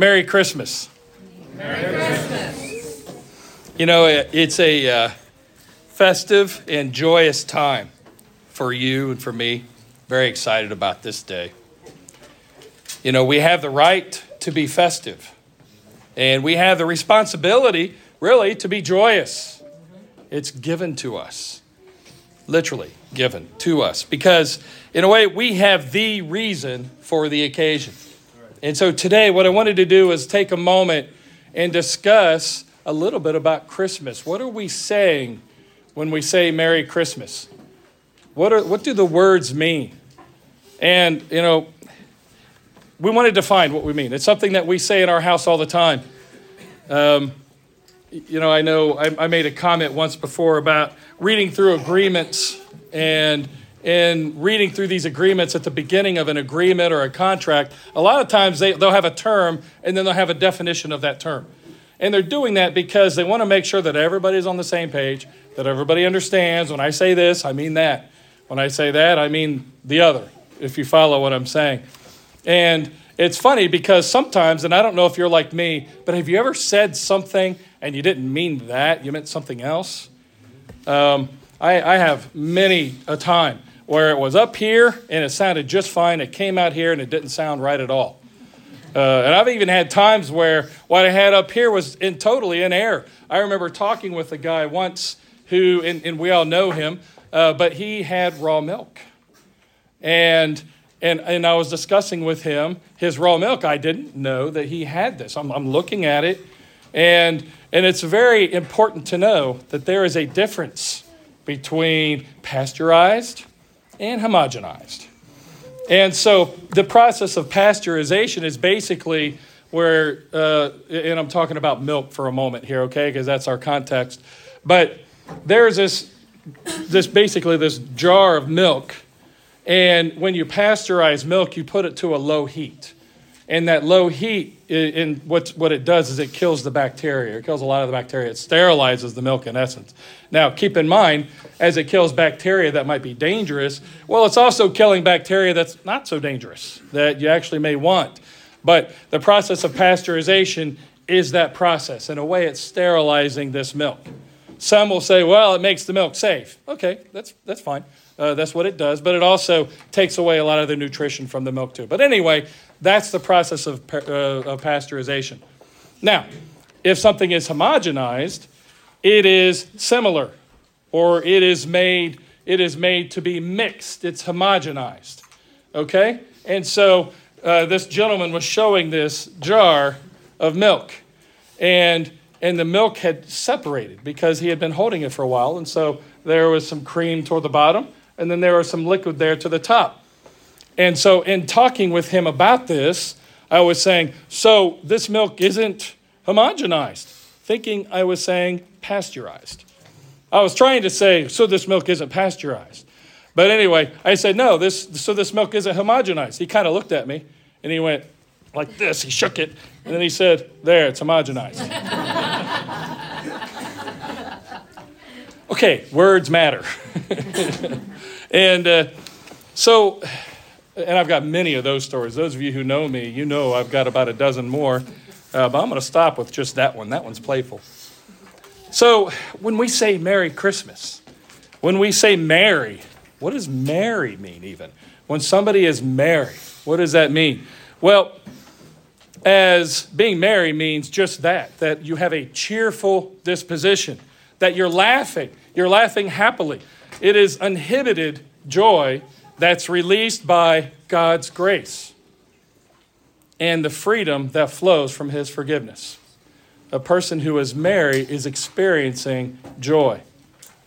Merry Christmas. Merry Christmas. You know, it's a uh, festive and joyous time for you and for me. Very excited about this day. You know, we have the right to be festive, and we have the responsibility, really, to be joyous. It's given to us, literally given to us, because in a way, we have the reason for the occasion. And so today, what I wanted to do is take a moment and discuss a little bit about Christmas. What are we saying when we say Merry Christmas? What, are, what do the words mean? And, you know, we want to define what we mean. It's something that we say in our house all the time. Um, you know, I know I, I made a comment once before about reading through agreements and in reading through these agreements at the beginning of an agreement or a contract, a lot of times they, they'll have a term and then they'll have a definition of that term. And they're doing that because they want to make sure that everybody's on the same page, that everybody understands. When I say this, I mean that. When I say that, I mean the other, if you follow what I'm saying. And it's funny because sometimes, and I don't know if you're like me, but have you ever said something and you didn't mean that? You meant something else? Um, I, I have many a time where it was up here and it sounded just fine. It came out here and it didn't sound right at all. Uh, and I've even had times where what I had up here was in totally in error. I remember talking with a guy once who, and, and we all know him, uh, but he had raw milk. And, and, and I was discussing with him his raw milk. I didn't know that he had this. I'm, I'm looking at it, and, and it's very important to know that there is a difference between pasteurized and homogenized. And so the process of pasteurization is basically where, uh, and I'm talking about milk for a moment here, okay, because that's our context. But there's this, this basically this jar of milk, and when you pasteurize milk, you put it to a low heat. And that low heat, in what, what it does is it kills the bacteria. It kills a lot of the bacteria. It sterilizes the milk in essence. Now, keep in mind, as it kills bacteria that might be dangerous, well, it's also killing bacteria that's not so dangerous that you actually may want. But the process of pasteurization is that process. In a way, it's sterilizing this milk. Some will say, well, it makes the milk safe. Okay, that's, that's fine. Uh, that's what it does, but it also takes away a lot of the nutrition from the milk, too. But anyway, that's the process of, uh, of pasteurization. Now, if something is homogenized, it is similar or it is made it is made to be mixed it's homogenized okay and so uh, this gentleman was showing this jar of milk and and the milk had separated because he had been holding it for a while and so there was some cream toward the bottom and then there was some liquid there to the top and so in talking with him about this i was saying so this milk isn't homogenized thinking i was saying pasteurized. I was trying to say, so this milk isn't pasteurized. But anyway, I said, no, this, so this milk isn't homogenized. He kind of looked at me and he went like this. He shook it and then he said, there, it's homogenized. okay, words matter. and uh, so, and I've got many of those stories. Those of you who know me, you know I've got about a dozen more. Uh, but I'm going to stop with just that one. That one's playful. So when we say Merry Christmas, when we say merry, what does merry mean even? When somebody is merry, what does that mean? Well, as being merry means just that, that you have a cheerful disposition, that you're laughing, you're laughing happily. It is uninhibited joy that's released by God's grace and the freedom that flows from His forgiveness a person who is merry is experiencing joy.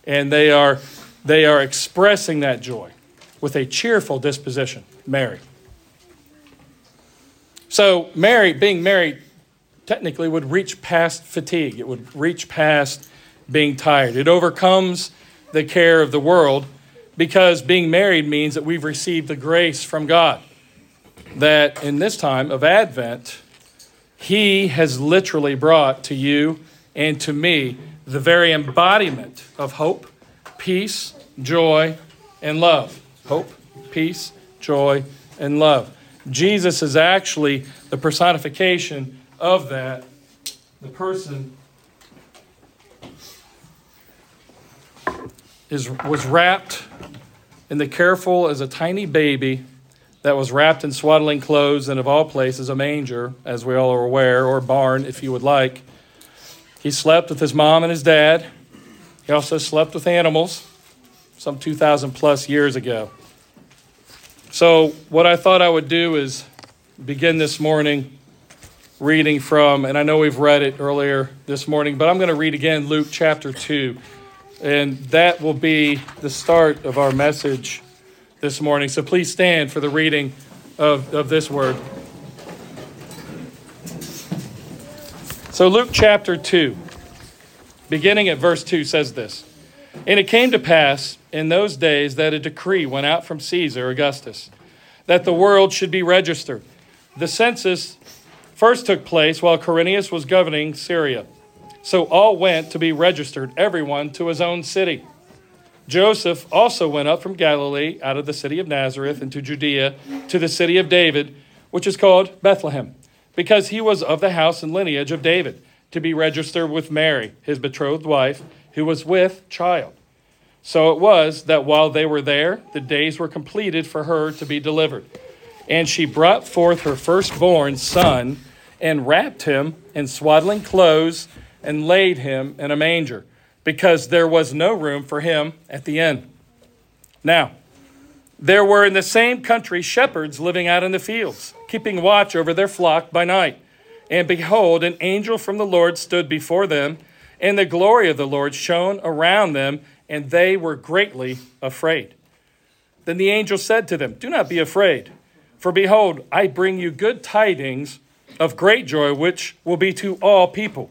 And they are, they are expressing that joy with a cheerful disposition. Merry. So, Mary, being married, technically would reach past fatigue. It would reach past being tired. It overcomes the care of the world because being married means that we've received the grace from God. That in this time of Advent, he has literally brought to you and to me the very embodiment of hope, peace, joy, and love. Hope, peace, joy, and love. Jesus is actually the personification of that, the person is, was wrapped in the careful as a tiny baby that was wrapped in swaddling clothes and of all places a manger, as we all are aware, or barn if you would like. He slept with his mom and his dad. He also slept with animals some 2,000 plus years ago. So, what I thought I would do is begin this morning reading from, and I know we've read it earlier this morning, but I'm going to read again Luke chapter 2. And that will be the start of our message this morning. So please stand for the reading of, of this word. So, Luke chapter 2, beginning at verse 2, says this And it came to pass in those days that a decree went out from Caesar Augustus that the world should be registered. The census first took place while Quirinius was governing Syria. So all went to be registered, everyone to his own city. Joseph also went up from Galilee out of the city of Nazareth into Judea to the city of David, which is called Bethlehem, because he was of the house and lineage of David, to be registered with Mary, his betrothed wife, who was with child. So it was that while they were there, the days were completed for her to be delivered. And she brought forth her firstborn son and wrapped him in swaddling clothes and laid him in a manger, because there was no room for him at the inn. Now, there were in the same country shepherds living out in the fields, keeping watch over their flock by night. And behold, an angel from the Lord stood before them, and the glory of the Lord shone around them, and they were greatly afraid. Then the angel said to them, Do not be afraid, for behold, I bring you good tidings of great joy, which will be to all people.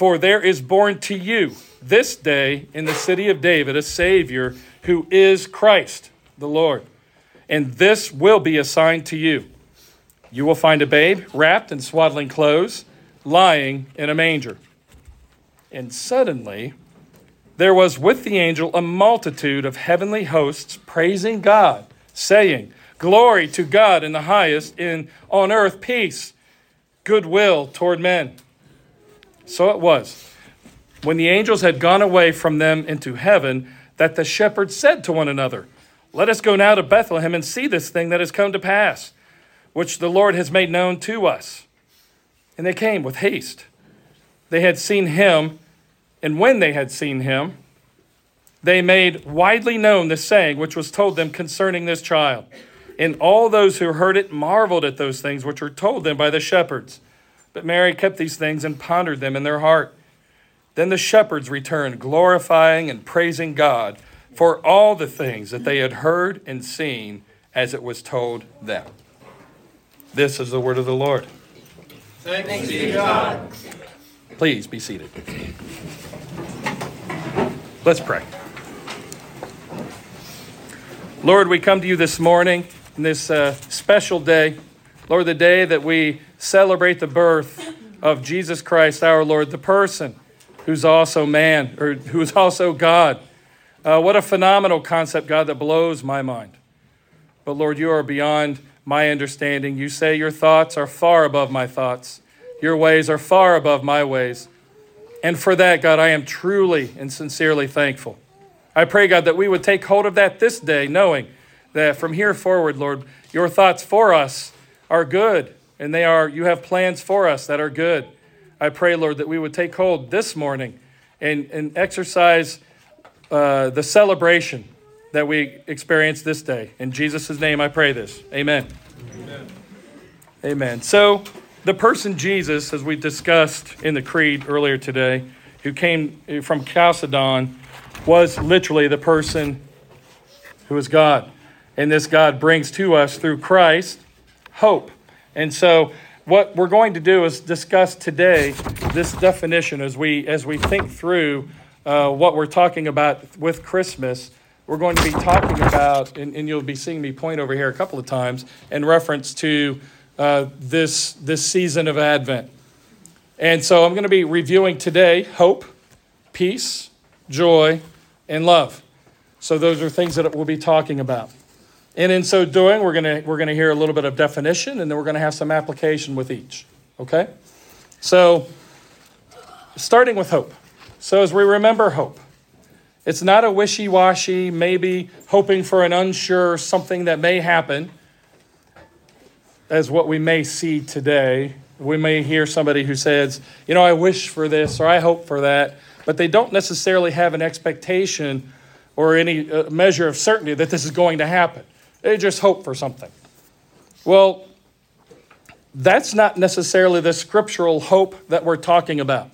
For there is born to you this day in the city of David a Savior who is Christ the Lord. And this will be a sign to you. You will find a babe wrapped in swaddling clothes, lying in a manger. And suddenly there was with the angel a multitude of heavenly hosts praising God, saying, Glory to God in the highest, in on earth peace, goodwill toward men. So it was, when the angels had gone away from them into heaven, that the shepherds said to one another, Let us go now to Bethlehem and see this thing that has come to pass, which the Lord has made known to us. And they came with haste. They had seen him, and when they had seen him, they made widely known the saying which was told them concerning this child. And all those who heard it marveled at those things which were told them by the shepherds. But Mary kept these things and pondered them in their heart. Then the shepherds returned, glorifying and praising God for all the things that they had heard and seen as it was told them. This is the word of the Lord. Thanks be to God. Please be seated. Let's pray. Lord, we come to you this morning in this uh, special day. Lord, the day that we celebrate the birth of Jesus Christ, our Lord, the person who's also man, or who's also God. Uh, what a phenomenal concept, God, that blows my mind. But Lord, you are beyond my understanding. You say your thoughts are far above my thoughts, your ways are far above my ways. And for that, God, I am truly and sincerely thankful. I pray, God, that we would take hold of that this day, knowing that from here forward, Lord, your thoughts for us are good, and they are, you have plans for us that are good. I pray, Lord, that we would take hold this morning and, and exercise uh, the celebration that we experience this day. In Jesus' name, I pray this. Amen. Amen. Amen. So, the person Jesus, as we discussed in the creed earlier today, who came from Chalcedon, was literally the person who is God. And this God brings to us through Christ hope. And so what we're going to do is discuss today this definition as we as we think through uh, what we're talking about with Christmas. We're going to be talking about, and, and, you'll be seeing me point over here a couple of times in reference to uh, this this season of Advent. And so I'm going to be reviewing today hope, peace, joy, and love. So those are things that we'll be talking about. And in so doing, we're going to we're to hear a little bit of definition and then we're going to have some application with each. Okay? So, starting with hope. So, as we remember hope, it's not a wishy washy, maybe hoping for an unsure something that may happen, as what we may see today. We may hear somebody who says, you know, I wish for this or I hope for that, but they don't necessarily have an expectation or any uh, measure of certainty that this is going to happen. They just hope for something. Well, that's not necessarily the scriptural hope that we're talking about.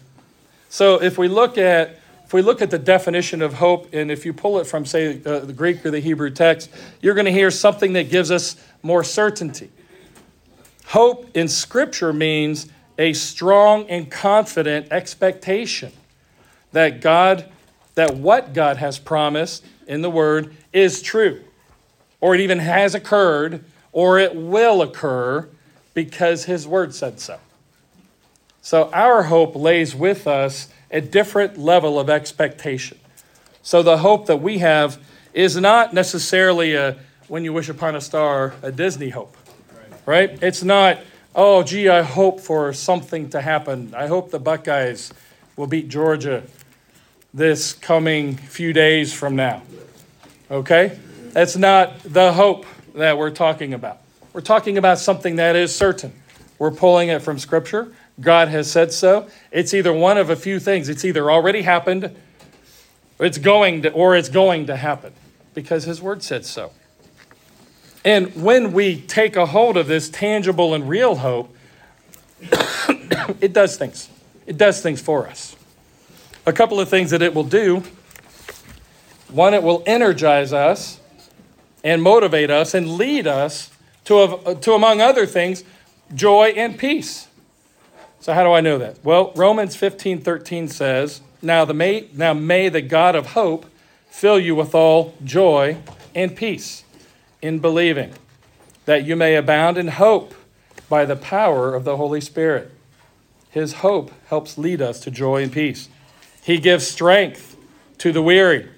So if we look at if we look at the definition of hope, and if you pull it from, say, uh, the Greek or the Hebrew text, you're going to hear something that gives us more certainty. Hope in Scripture means a strong and confident expectation that God, that what God has promised in the Word is true, or it even has occurred, or it will occur because His Word said so. So our hope lays with us a different level of expectation. So the hope that we have is not necessarily a when you wish upon a star, a Disney hope. Right? right? It's not, oh, gee, I hope for something to happen. I hope the Buckeyes will beat Georgia this coming few days from now. Okay? That's not the hope that we're talking about. We're talking about something that is certain. We're pulling it from Scripture. God has said so. It's either one of a few things. It's either already happened, it's going to, or it's going to happen because His Word said so. And when we take a hold of this tangible and real hope, it does things. It does things for us. A couple of things that it will do one, it will energize us and motivate us and lead us to, to among other things, joy and peace. So how do I know that? Well, Romans 15, 13 says, now, the may, now may the God of hope fill you with all joy and peace in believing, that you may abound in hope by the power of the Holy Spirit. His hope helps lead us to joy and peace. He gives strength to the weary.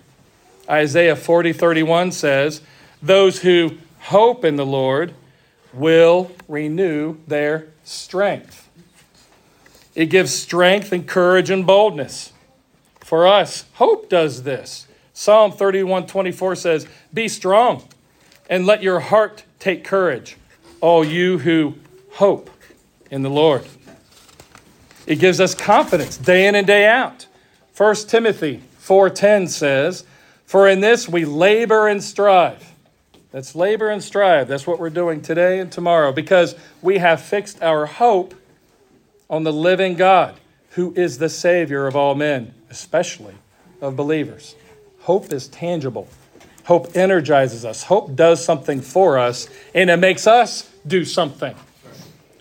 Isaiah 40, 31 says, Those who hope in the Lord will renew their strength. It gives strength and courage and boldness. For us, hope does this. Psalm 31 24 says, Be strong and let your heart take courage, all you who hope in the Lord. It gives us confidence day in and day out. 1 Timothy 4:10 says, "For in this we labor and strive." That's labor and strive. That's what we're doing today and tomorrow because we have fixed our hope on the living God, who is the Savior of all men, especially of believers. Hope is tangible. Hope energizes us. Hope does something for us, and it makes us do something.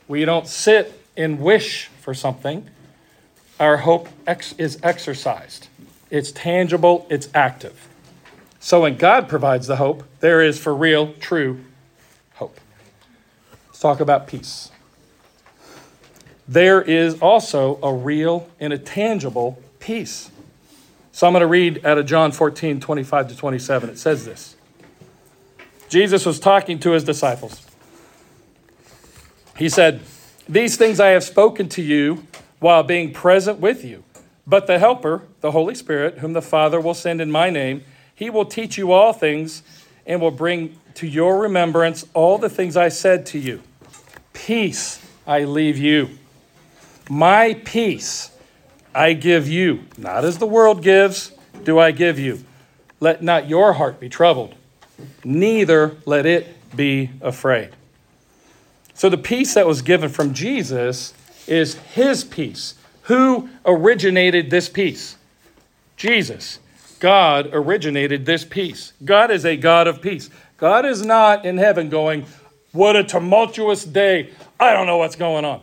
We don't sit and wish for something. Our hope ex- is exercised, it's tangible, it's active. So when God provides the hope, there is for real, true hope. Let's talk about peace there is also a real and a tangible peace. So I'm going to read out of John 14, 25 to 27. It says this Jesus was talking to his disciples. He said, These things I have spoken to you while being present with you. But the Helper, the Holy Spirit, whom the Father will send in my name, he will teach you all things and will bring to your remembrance all the things I said to you. Peace I leave you my peace I give you, not as the world gives, do I give you. Let not your heart be troubled, neither let it be afraid. So, the peace that was given from Jesus is his peace. Who originated this peace? Jesus. God originated this peace. God is a God of peace. God is not in heaven going, What a tumultuous day. I don't know what's going on.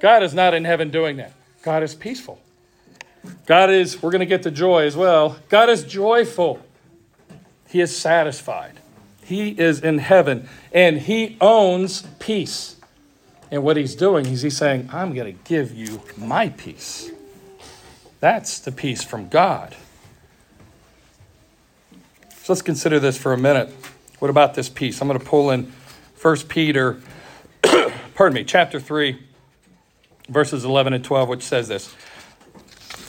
God is not in heaven doing that. God is peaceful. God is, we're going to get to joy as well. God is joyful. He is satisfied. He is in heaven and he owns peace. And what he's doing is he's saying, I'm going to give you my peace. That's the peace from God. So let's consider this for a minute. What about this peace? I'm going to pull in 1 Peter, pardon me, chapter 3 verses 11 and 12, which says this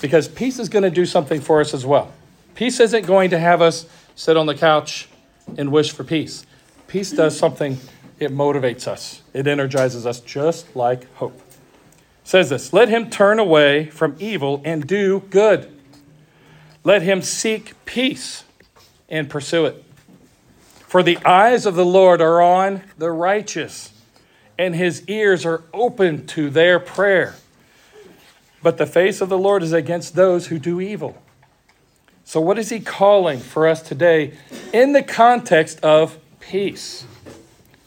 Because peace is going to do something for us as well. Peace isn't going to have us sit on the couch and wish for peace. Peace does something, it motivates us, it energizes us, just like hope. It says this Let him turn away from evil and do good. Let him seek peace and pursue it. For the eyes of the Lord are on the righteous, and his ears are open to their prayer. But the face of the Lord is against those who do evil. So, what is he calling for us today in the context of peace?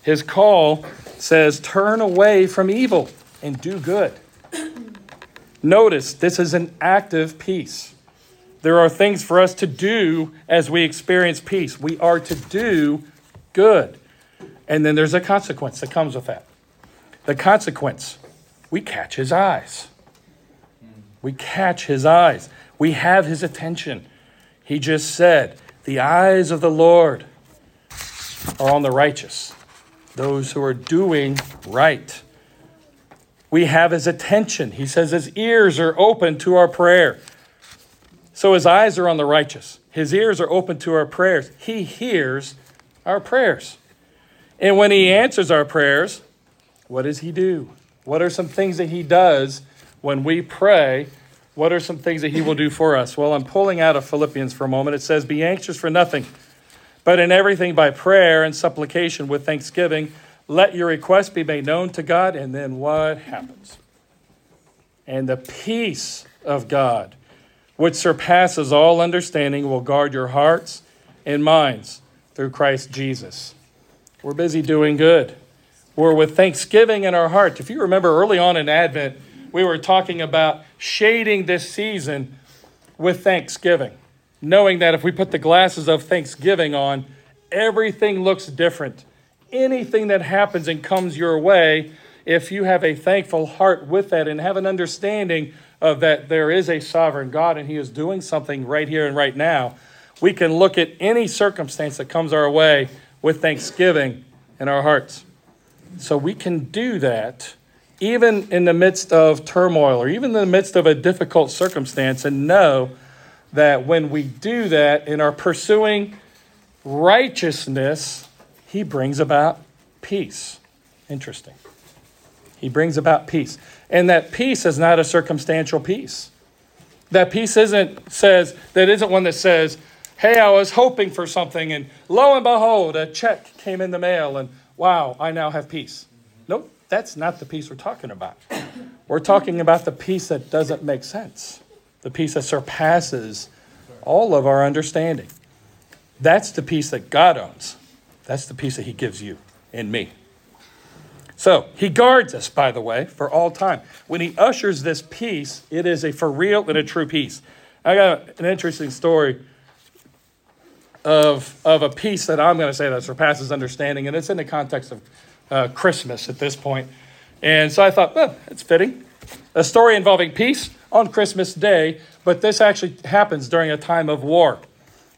His call says, Turn away from evil and do good. Notice this is an active peace. There are things for us to do as we experience peace. We are to do good. And then there's a consequence that comes with that. The consequence, we catch his eyes. We catch his eyes. We have his attention. He just said, The eyes of the Lord are on the righteous, those who are doing right. We have his attention. He says his ears are open to our prayer. So his eyes are on the righteous, his ears are open to our prayers. He hears our prayers. And when he answers our prayers, what does he do? What are some things that he does when we pray? What are some things that he will do for us? Well, I'm pulling out of Philippians for a moment. It says, Be anxious for nothing, but in everything by prayer and supplication with thanksgiving, let your request be made known to God. And then what happens? And the peace of God which surpasses all understanding, will guard your hearts and minds through Christ Jesus. We're busy doing good. We're with thanksgiving in our hearts. If you remember early on in Advent, we were talking about shading this season with thanksgiving, knowing that if we put the glasses of thanksgiving on, everything looks different. Anything that happens and comes your way, if you have a thankful heart with that and have an understanding of that there is a sovereign God and He is doing something right here and right now, we can look at any circumstance that comes our way with thanksgiving in our hearts. So we can do that even in the midst of turmoil or even in the midst of a difficult circumstance and know that when we do that and are pursuing righteousness, He brings about peace. Interesting. He brings about peace. And that peace is not a circumstantial peace. That peace isn't says that isn't one that says, "Hey, I was hoping for something and lo and behold, a check came in the mail and wow, I now have peace." Nope, that's not the peace we're talking about. We're talking about the peace that doesn't make sense. The peace that surpasses all of our understanding. That's the peace that God owns. That's the peace that he gives you and me. So he guards us, by the way, for all time. When he ushers this peace, it is a for real and a true peace. I got an interesting story of, of a peace that I'm going to say that surpasses understanding, and it's in the context of uh, Christmas at this point. And so I thought, well, it's fitting. A story involving peace on Christmas Day, but this actually happens during a time of war.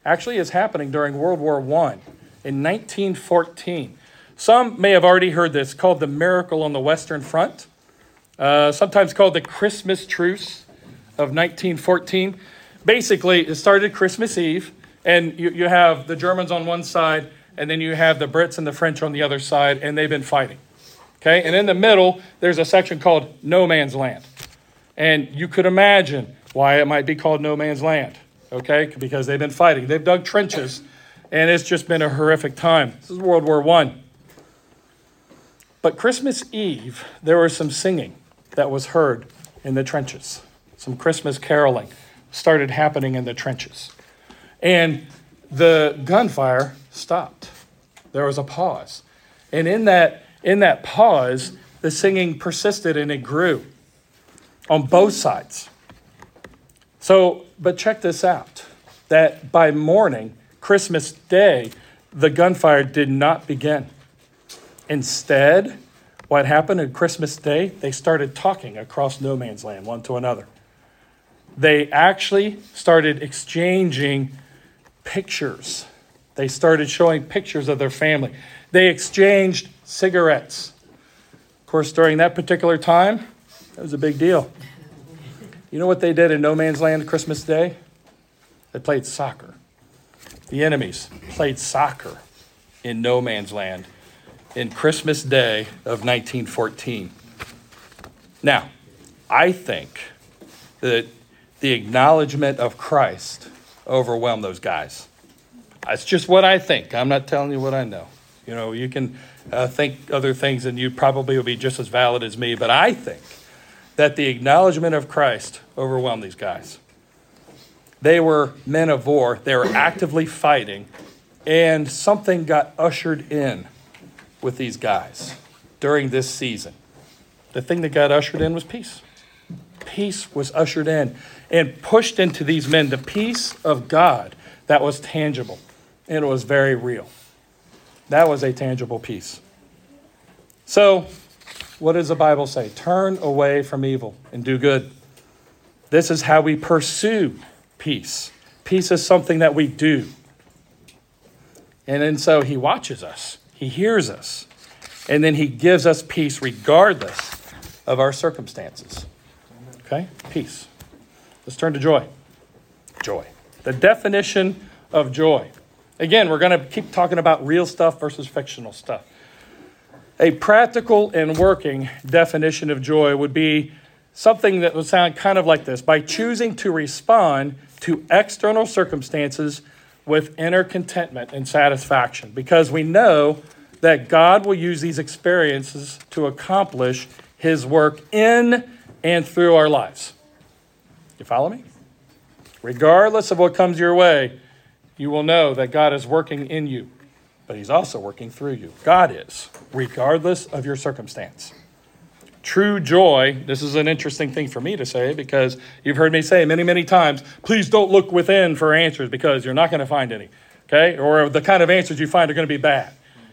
Actually, it's happening during World War I in 1914. Some may have already heard this, called the Miracle on the Western Front, uh, sometimes called the Christmas Truce of 1914. Basically, it started Christmas Eve, and you, you have the Germans on one side, and then you have the Brits and the French on the other side, and they've been fighting. Okay, and in the middle, there's a section called No Man's Land. And you could imagine why it might be called No Man's Land, okay, because they've been fighting. They've dug trenches, and it's just been a horrific time. This is World War I. But Christmas Eve, there was some singing that was heard in the trenches. Some Christmas caroling started happening in the trenches. And the gunfire stopped. There was a pause. And in that, in that pause, the singing persisted and it grew on both sides. So, but check this out that by morning, Christmas Day, the gunfire did not begin. Instead, what happened on Christmas Day? They started talking across no man's land, one to another. They actually started exchanging pictures. They started showing pictures of their family. They exchanged cigarettes. Of course, during that particular time, That was a big deal. You know what they did in no man's land Christmas Day? They played soccer. The enemies played soccer in no man's land in Christmas Day of 1914. Now, I think that the acknowledgement of Christ overwhelmed those guys. That's just what I think. I'm not telling you what I know. You know, you can uh, think other things and you probably will be just as valid as me, but I think that the acknowledgement of Christ overwhelmed these guys. They were men of war, they were actively fighting, and something got ushered in with these guys during this season. The thing that got ushered in was peace. Peace was ushered in and pushed into these men the peace of God that was tangible and it was very real. That was a tangible peace. So, what does the Bible say? Turn away from evil and do good. This is how we pursue peace. Peace is something that we do. And then so he watches us, he hears us, and then he gives us peace regardless of our circumstances. Okay? Peace. Let's turn to joy. Joy. The definition of joy. Again, we're going to keep talking about real stuff versus fictional stuff. A practical and working definition of joy would be something that would sound kind of like this by choosing to respond to external circumstances with inner contentment and satisfaction because we know that God will use these experiences to accomplish his work in and through our lives. You follow me? Regardless of what comes your way, you will know that God is working in you but He's also working through you. God is, regardless of your circumstance. True joy, this is an interesting thing for me to say because you've heard me say many, many times please don't look within for answers because you're not going to find any, okay? Or the kind of answers you find are going to be bad,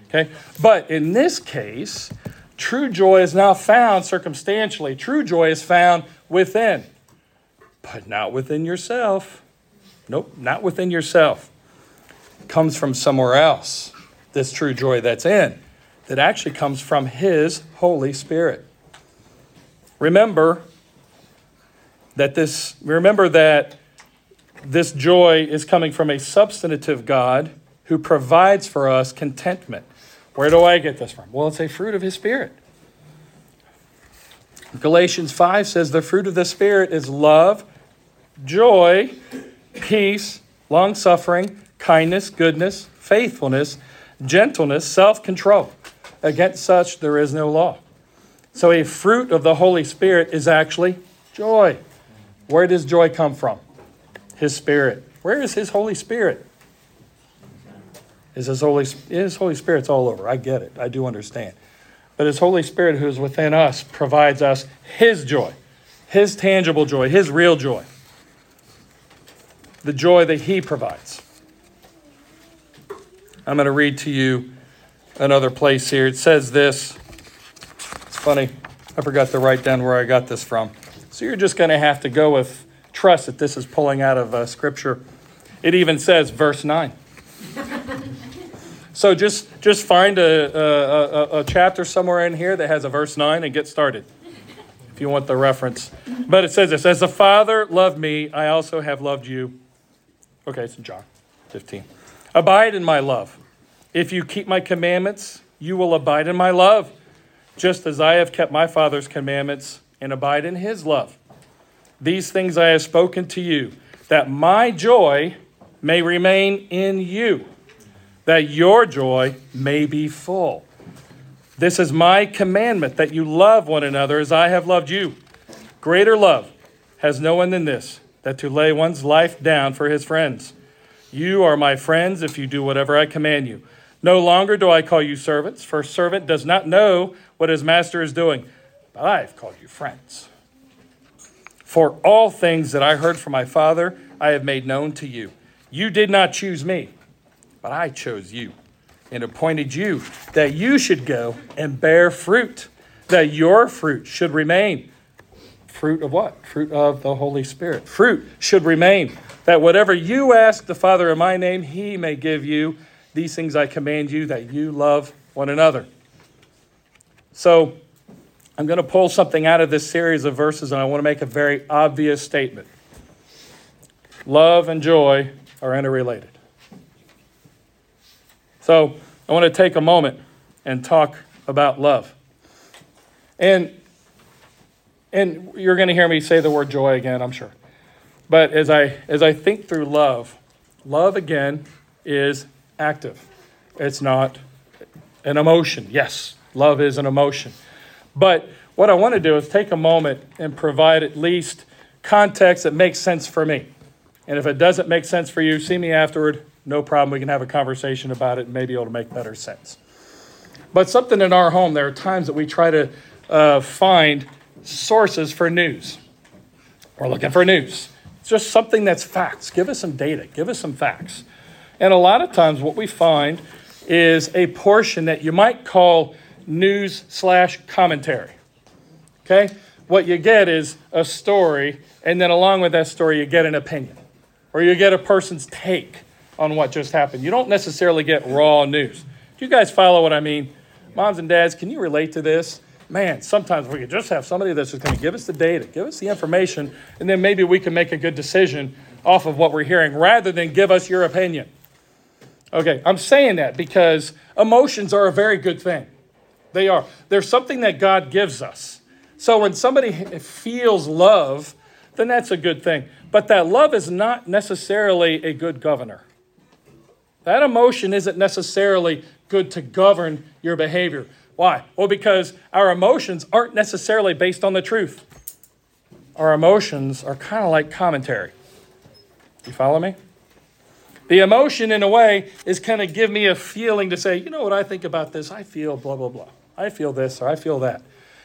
okay? But in this case, true joy is now found circumstantially. True joy is found within, but not within yourself. Nope, not within yourself. It comes from somewhere else this true joy that's in, that actually comes from His Holy Spirit. Remember that this, remember that this joy is coming from a substantive God who provides for us contentment. Where do I get this from? Well, it's a fruit of His Spirit. Galatians 5 says the fruit of the Spirit is love, joy, peace, long suffering, kindness, goodness, faithfulness, gentleness, self control. Against such there is no law. So, a fruit of the Holy Spirit is actually joy. Where does joy come from? His Spirit. Where is His Holy Spirit? Is His Holy, His Holy Spirit's all over. I get it. I do understand. But His Holy Spirit, who is within us, provides us His joy, His tangible joy, His real joy. The joy that He provides. I'm going to read to you another place here. It says this. Funny. I forgot to write down where I got this from. So you're just going to have to go with trust that this is pulling out of uh, Scripture. It even says verse 9. so just, just find a, a, a, a chapter somewhere in here that has a verse 9 and get started if you want the reference. But it says this As the Father loved me, I also have loved you. Okay, it's in John 15. Abide in my love. If you keep my commandments, you will abide in my love, just as I have kept my Father's commandments and abide in his love. These things I have spoken to you, that my joy may remain in you, that your joy may be full. This is my commandment, that you love one another as I have loved you. Greater love has no one than this, that to lay one's life down for his friends. You are my friends if you do whatever I command you. No longer do I call you servants, for servant does not know what his master is doing, but I have called you friends. For all things that I heard from my Father, I have made known to you. You did not choose me, but I chose you and appointed you that you should go and bear fruit, that your fruit should remain. Fruit of what? Fruit of the Holy Spirit. Fruit should remain that whatever you ask the Father in my name, he may give you. These things I command you, that you love one another. So, I'm going to pull something out of this series of verses, and I want to make a very obvious statement. Love and joy are interrelated. So I want to take a moment and talk about love. And and you're going to hear me say the word joy again, I'm sure. But as I as I think through love, love again is active. It's not an emotion. Yes, love is an emotion. But what I want to do is take a moment and provide at least context that makes sense for me. And if it doesn't make sense for you, see me afterward. No problem. We can have a conversation about it and maybe it'll make better sense. But something in our home, there are times that we try to uh, find sources for news. We're looking for news. It's just something that's facts. Give us some data, give us some facts. And a lot of times, what we find is a portion that you might call news slash commentary. Okay? What you get is a story, and then along with that story, you get an opinion or you get a person's take on what just happened. You don't necessarily get raw news. Do you guys follow what I mean? Moms and dads, can you relate to this? Man, sometimes we could just have somebody that's just going to give us the data, give us the information, and then maybe we can make a good decision off of what we're hearing rather than give us your opinion. Okay, I'm saying that because emotions are a very good thing. They are. They're something that God gives us. So when somebody feels love, then that's a good thing. But that love is not necessarily a good governor. That emotion isn't necessarily good to govern your behavior. Why? Well, because our emotions aren't necessarily based on the truth. Our emotions are kind of like commentary. You follow me? The emotion, in a way, is kind of give me a feeling to say, you know what I think about this? I feel blah, blah, blah. I feel this or I feel that.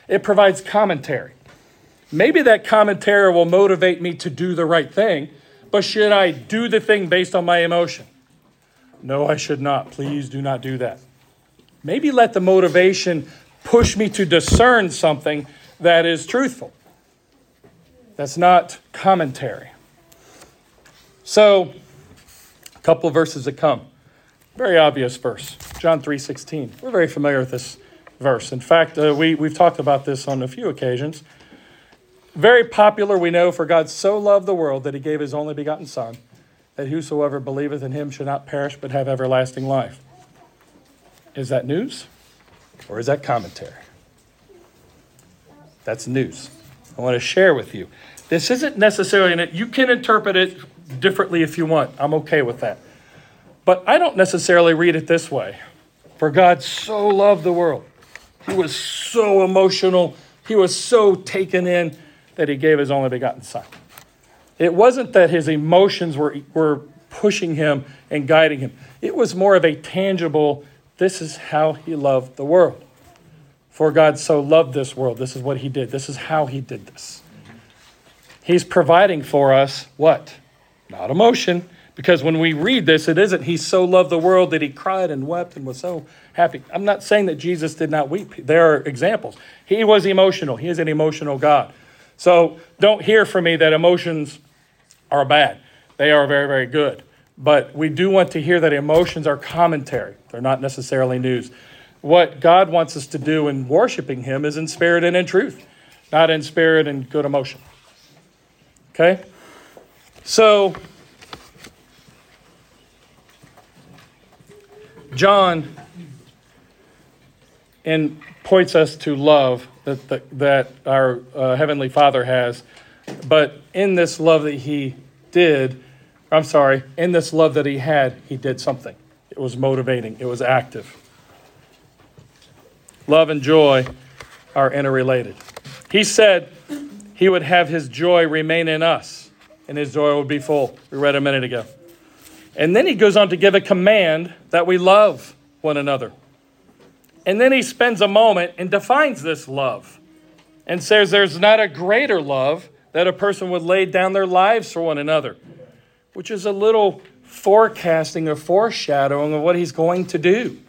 It provides commentary. Maybe that commentary will motivate me to do the right thing, but should I do the thing based on my emotion? No, I should not. Please do not do that. Maybe let the motivation push me to discern something that is truthful. That's not commentary. So, a couple of verses that come. Very obvious verse, John 3:16. We're very familiar with this verse. In fact, uh, we, we've talked about this on a few occasions. Very popular, we know, for God so loved the world that he gave his only begotten Son, that whosoever believeth in him should not perish but have everlasting life. Is that news or is that commentary? That's news. I want to share with you. This isn't necessarily, and you can interpret it differently if you want. I'm okay with that. But I don't necessarily read it this way. For God so loved the world. He was so emotional. He was so taken in that he gave his only begotten son. It wasn't that his emotions were, were pushing him and guiding him, it was more of a tangible, this is how he loved the world. For God so loved this world. This is what he did. This is how he did this. He's providing for us what? Not emotion. Because when we read this, it isn't he so loved the world that he cried and wept and was so happy. I'm not saying that Jesus did not weep. There are examples. He was emotional. He is an emotional God. So don't hear from me that emotions are bad. They are very, very good. But we do want to hear that emotions are commentary, they're not necessarily news. What God wants us to do in worshiping Him is in spirit and in truth, not in spirit and good emotion. Okay? So, John and points us to love that, that, that our uh, Heavenly Father has. But in this love that He did, I'm sorry, in this love that He had, He did something. It was motivating, it was active. Love and joy are interrelated. He said He would have His joy remain in us, and His joy would be full. We read a minute ago. And then He goes on to give a command that we love one another. And then he spends a moment and defines this love and says there's not a greater love that a person would lay down their lives for one another, which is a little forecasting or foreshadowing of what he's going to do.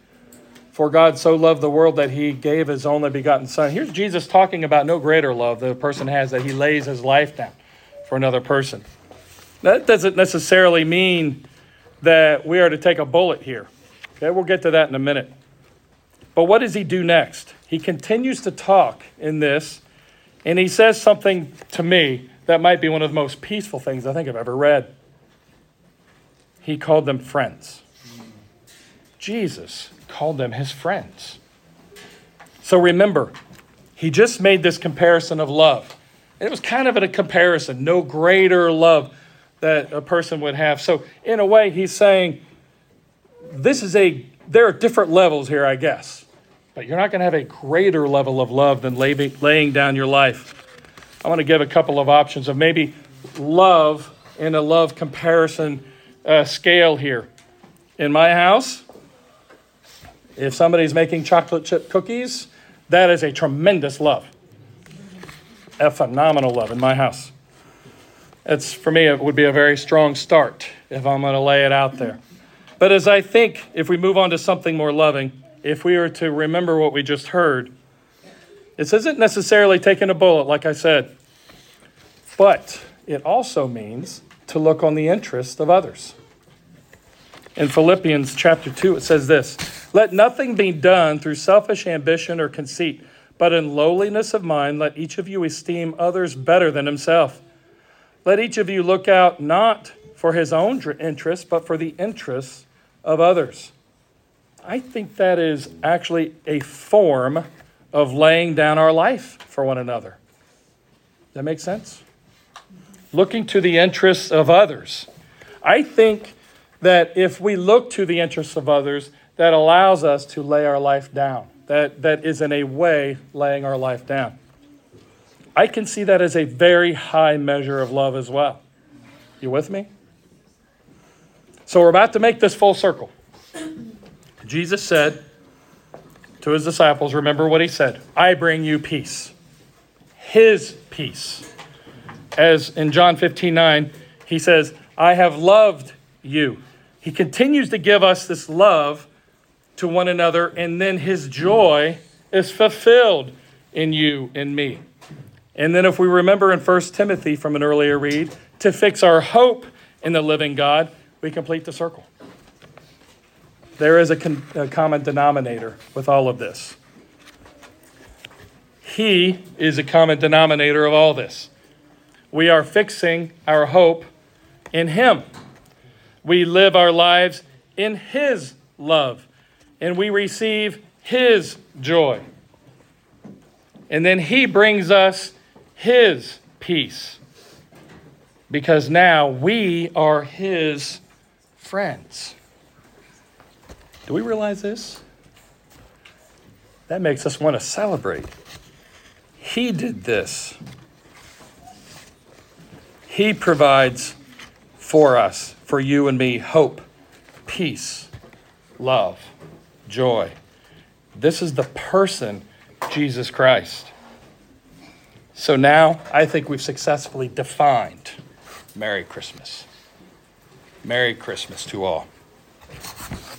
For God so loved the world that he gave his only begotten Son. Here's Jesus talking about no greater love that a person has that he lays his life down for another person. That doesn't necessarily mean that we are to take a bullet here. Okay, we'll get to that in a minute. But what does he do next? he continues to talk in this, and he says something to me that might be one of the most peaceful things I think I've ever read. He called them friends. Jesus called them his friends. So remember, he just made this comparison of love. It was kind of a comparison, no greater love that a person would have. So, in a way, he's saying this is a, there are different levels here, I guess, but you're not going to have a greater level of love than laying down your life. I want to give a couple of options of maybe love in a love comparison uh, scale here. In my house, if somebody's making chocolate chip cookies, that is a tremendous love. A phenomenal love in my house. It's for me, it would be a very strong start if I'm going to lay it out there. But as I think, if we move on to something more loving, if we were to remember what we just heard, this isn't necessarily taking a bullet, like I said, but it also means to look on the interest of others. In Philippians chapter 2, it says this Let nothing be done through selfish ambition or conceit, but in lowliness of mind, let each of you esteem others better than himself. Let each of you look out not for his own interests, but for the interests of others. I think that is actually a form of laying down our life for one another. That make sense? Looking to the interests of others. I think that if we look to the interests of others, that allows us to lay our life down. That, that is, in a way, laying our life down. I can see that as a very high measure of love as well. You with me? So we're about to make this full circle. Jesus said to his disciples, remember what he said I bring you peace. His peace. As in John 15 9, he says, I have loved you. He continues to give us this love to one another, and then his joy is fulfilled in you and me. And then, if we remember in 1 Timothy from an earlier read, to fix our hope in the living God, we complete the circle. There is a, con- a common denominator with all of this. He is a common denominator of all this. We are fixing our hope in Him. We live our lives in His love, and we receive His joy. And then He brings us His peace because now we are His friends. Do we realize this? That makes us want to celebrate. He did this. He provides for us, for you and me, hope, peace, love, joy. This is the person, Jesus Christ. So now I think we've successfully defined Merry Christmas. Merry Christmas to all.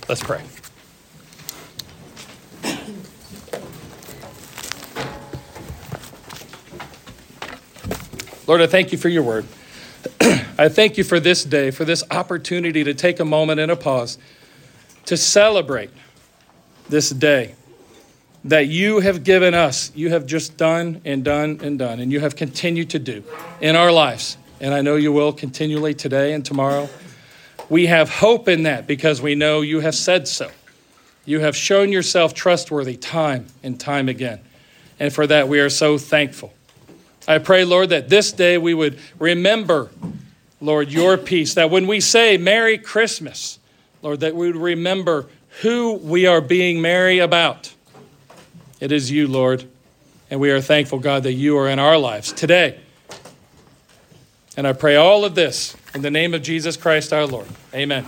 Let's pray. Lord, I thank you for your word. I thank you for this day, for this opportunity to take a moment and a pause to celebrate this day that you have given us. You have just done and done and done, and you have continued to do in our lives. And I know you will continually today and tomorrow. We have hope in that because we know you have said so. You have shown yourself trustworthy time and time again. And for that, we are so thankful. I pray, Lord, that this day we would remember, Lord, your peace. That when we say Merry Christmas, Lord, that we would remember who we are being merry about. It is you, Lord. And we are thankful, God, that you are in our lives today. And I pray all of this in the name of Jesus Christ our Lord. Amen.